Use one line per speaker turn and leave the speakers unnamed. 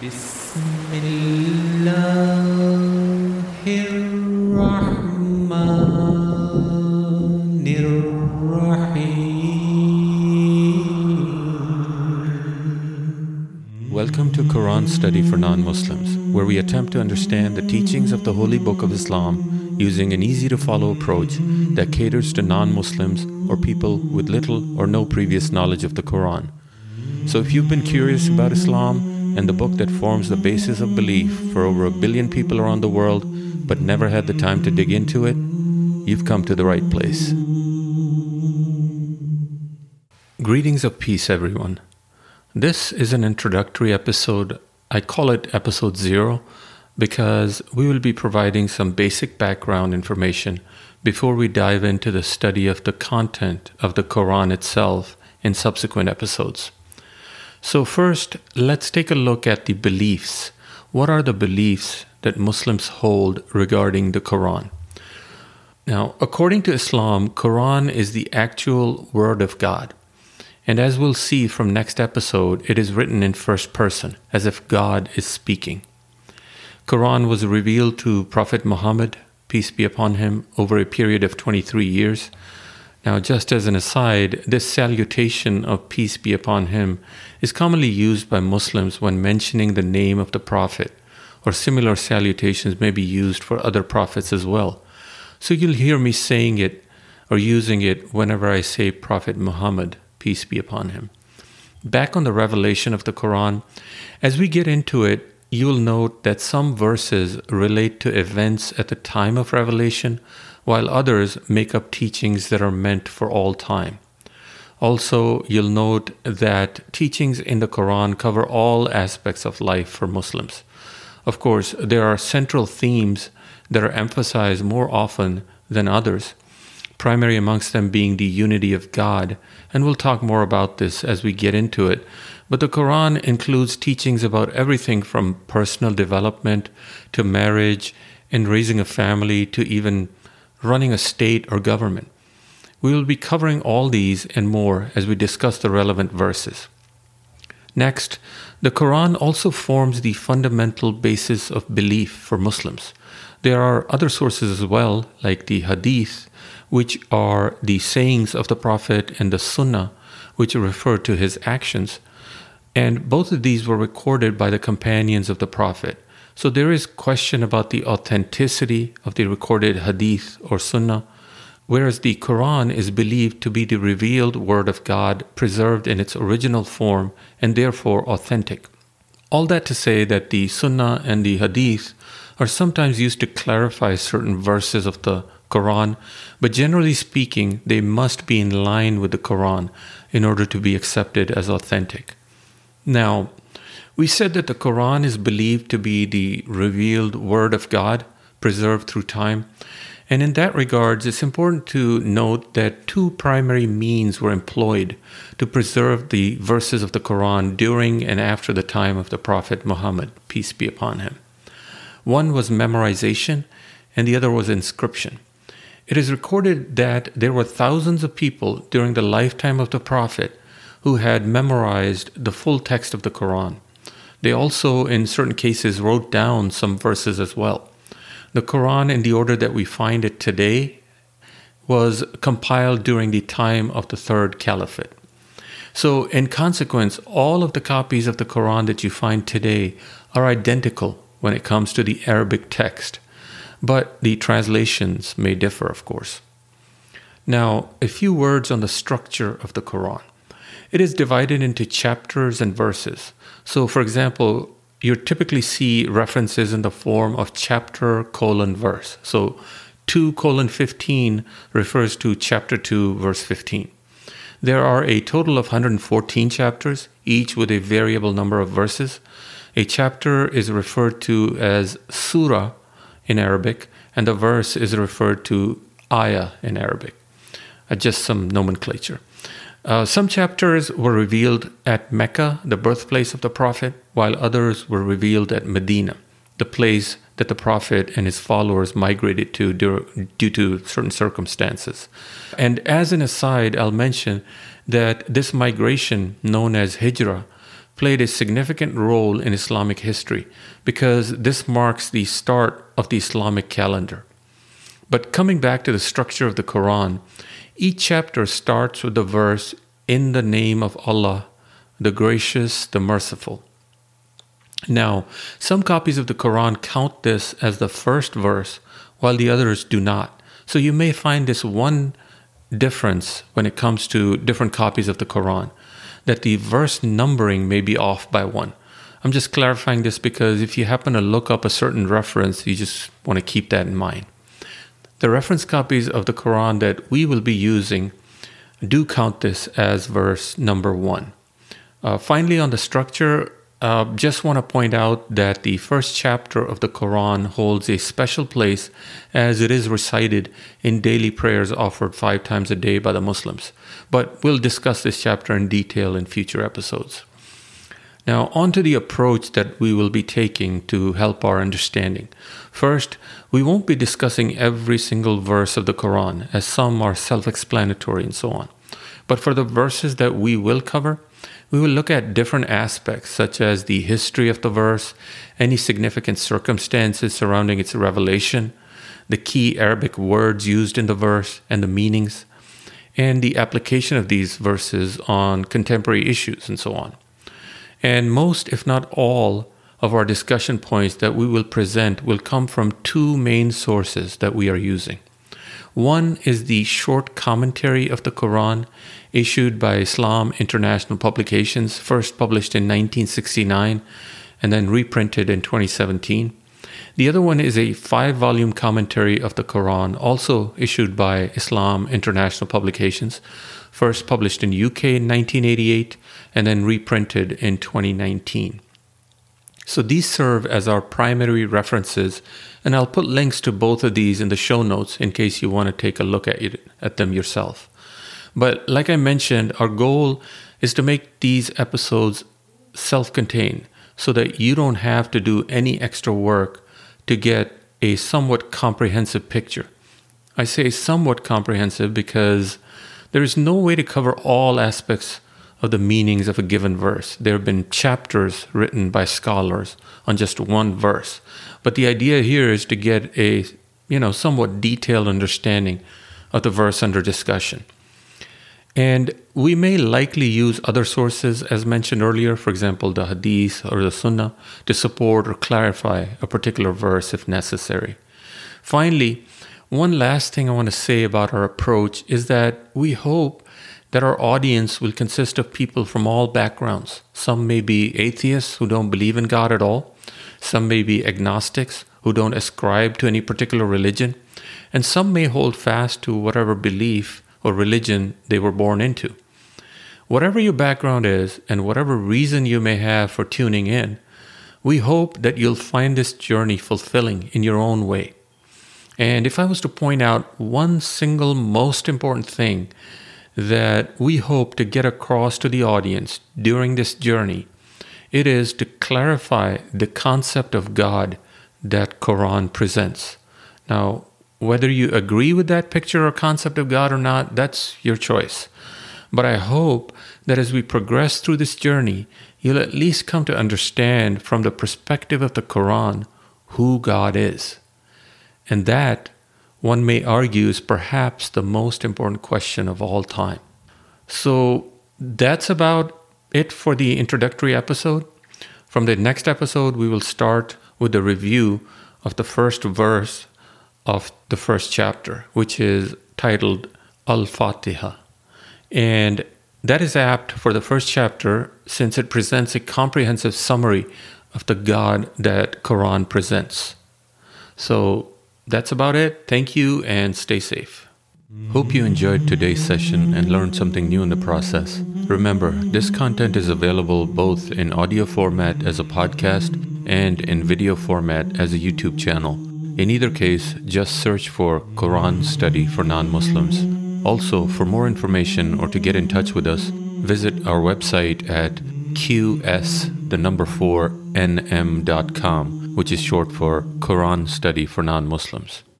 Welcome to Quran Study for Non-Muslims, where we attempt to understand the teachings of the Holy Book of Islam using an easy-to-follow approach that caters to non-Muslims or people with little or no previous knowledge of the Quran. So if you've been curious about Islam and the book that forms the basis of belief for over a billion people around the world but never had the time to dig into it, you've come to the right place. Greetings of peace, everyone. This is an introductory episode. I call it episode zero because we will be providing some basic background information before we dive into the study of the content of the Quran itself in subsequent episodes. So, first, let's take a look at the beliefs. What are the beliefs that Muslims hold regarding the Quran? Now, according to Islam, Quran is the actual word of God. And as we'll see from next episode, it is written in first person, as if God is speaking. Quran was revealed to Prophet Muhammad, peace be upon him, over a period of 23 years. Now, just as an aside, this salutation of peace be upon him is commonly used by Muslims when mentioning the name of the Prophet, or similar salutations may be used for other prophets as well. So you'll hear me saying it or using it whenever I say Prophet Muhammad, peace be upon him. Back on the revelation of the Quran, as we get into it, you will note that some verses relate to events at the time of revelation, while others make up teachings that are meant for all time. Also, you'll note that teachings in the Quran cover all aspects of life for Muslims. Of course, there are central themes that are emphasized more often than others, primary amongst them being the unity of God, and we'll talk more about this as we get into it. But the Quran includes teachings about everything from personal development to marriage and raising a family to even running a state or government. We will be covering all these and more as we discuss the relevant verses. Next, the Quran also forms the fundamental basis of belief for Muslims. There are other sources as well, like the Hadith, which are the sayings of the Prophet, and the Sunnah, which refer to his actions. And both of these were recorded by the companions of the Prophet. So there is question about the authenticity of the recorded Hadith or Sunnah, whereas the Quran is believed to be the revealed Word of God, preserved in its original form and therefore authentic. All that to say that the Sunnah and the Hadith are sometimes used to clarify certain verses of the Quran, but generally speaking, they must be in line with the Quran in order to be accepted as authentic. Now, we said that the Quran is believed to be the revealed Word of God, preserved through time. And in that regards, it's important to note that two primary means were employed to preserve the verses of the Quran during and after the time of the Prophet Muhammad, peace be upon him. One was memorization, and the other was inscription. It is recorded that there were thousands of people during the lifetime of the Prophet who had memorized the full text of the Quran. They also, in certain cases, wrote down some verses as well. The Quran, in the order that we find it today, was compiled during the time of the third caliphate. So, in consequence, all of the copies of the Quran that you find today are identical when it comes to the Arabic text, but the translations may differ, of course. Now, a few words on the structure of the Quran. It is divided into chapters and verses. So, for example, you typically see references in the form of chapter colon verse. So 2 colon 15 refers to chapter 2 verse 15. There are a total of 114 chapters, each with a variable number of verses. A chapter is referred to as surah in Arabic, and the verse is referred to ayah in Arabic. Uh, just some nomenclature. Uh, some chapters were revealed at Mecca, the birthplace of the Prophet, while others were revealed at Medina, the place that the Prophet and his followers migrated to due to certain circumstances. And as an aside, I'll mention that this migration, known as Hijrah, played a significant role in Islamic history because this marks the start of the Islamic calendar. But coming back to the structure of the Quran, each chapter starts with the verse, In the name of Allah, the gracious, the merciful. Now, some copies of the Quran count this as the first verse, while the others do not. So you may find this one difference when it comes to different copies of the Quran, that the verse numbering may be off by one. I'm just clarifying this because if you happen to look up a certain reference, you just want to keep that in mind. The reference copies of the Quran that we will be using do count this as verse number one. Uh, finally, on the structure, uh, just want to point out that the first chapter of the Quran holds a special place as it is recited in daily prayers offered five times a day by the Muslims. But we'll discuss this chapter in detail in future episodes. Now, on to the approach that we will be taking to help our understanding. First, we won't be discussing every single verse of the Quran, as some are self explanatory and so on. But for the verses that we will cover, we will look at different aspects, such as the history of the verse, any significant circumstances surrounding its revelation, the key Arabic words used in the verse and the meanings, and the application of these verses on contemporary issues, and so on. And most, if not all, of our discussion points that we will present will come from two main sources that we are using. One is the short commentary of the Quran issued by Islam International Publications, first published in 1969 and then reprinted in 2017. The other one is a five volume commentary of the Quran, also issued by Islam International Publications, first published in UK in 1988 and then reprinted in 2019. So these serve as our primary references, and I'll put links to both of these in the show notes in case you want to take a look at, it, at them yourself. But like I mentioned, our goal is to make these episodes self contained so that you don't have to do any extra work to get a somewhat comprehensive picture. I say somewhat comprehensive because there is no way to cover all aspects of the meanings of a given verse. There have been chapters written by scholars on just one verse. But the idea here is to get a, you know, somewhat detailed understanding of the verse under discussion. And we may likely use other sources, as mentioned earlier, for example, the Hadith or the Sunnah, to support or clarify a particular verse if necessary. Finally, one last thing I want to say about our approach is that we hope that our audience will consist of people from all backgrounds. Some may be atheists who don't believe in God at all, some may be agnostics who don't ascribe to any particular religion, and some may hold fast to whatever belief or religion they were born into. Whatever your background is, and whatever reason you may have for tuning in, we hope that you'll find this journey fulfilling in your own way. And if I was to point out one single most important thing that we hope to get across to the audience during this journey. It is to clarify the concept of God that Quran presents. Now, whether you agree with that picture or concept of God or not, that's your choice. But I hope that as we progress through this journey, you'll at least come to understand from the perspective of the Quran who God is. And that one may argue is perhaps the most important question of all time. So that's about it for the introductory episode. From the next episode, we will start with a review of the first verse of the first chapter, which is titled Al Fatiha. And that is apt for the first chapter since it presents a comprehensive summary of the God that Quran presents. So that's about it. Thank you and stay safe. Hope you enjoyed today's session and learned something new in the process. Remember, this content is available both in audio format as a podcast and in video format as a YouTube channel. In either case, just search for Quran Study for Non Muslims. Also, for more information or to get in touch with us, visit our website at qs the number 4 nm.com which is short for Quran Study for Non Muslims.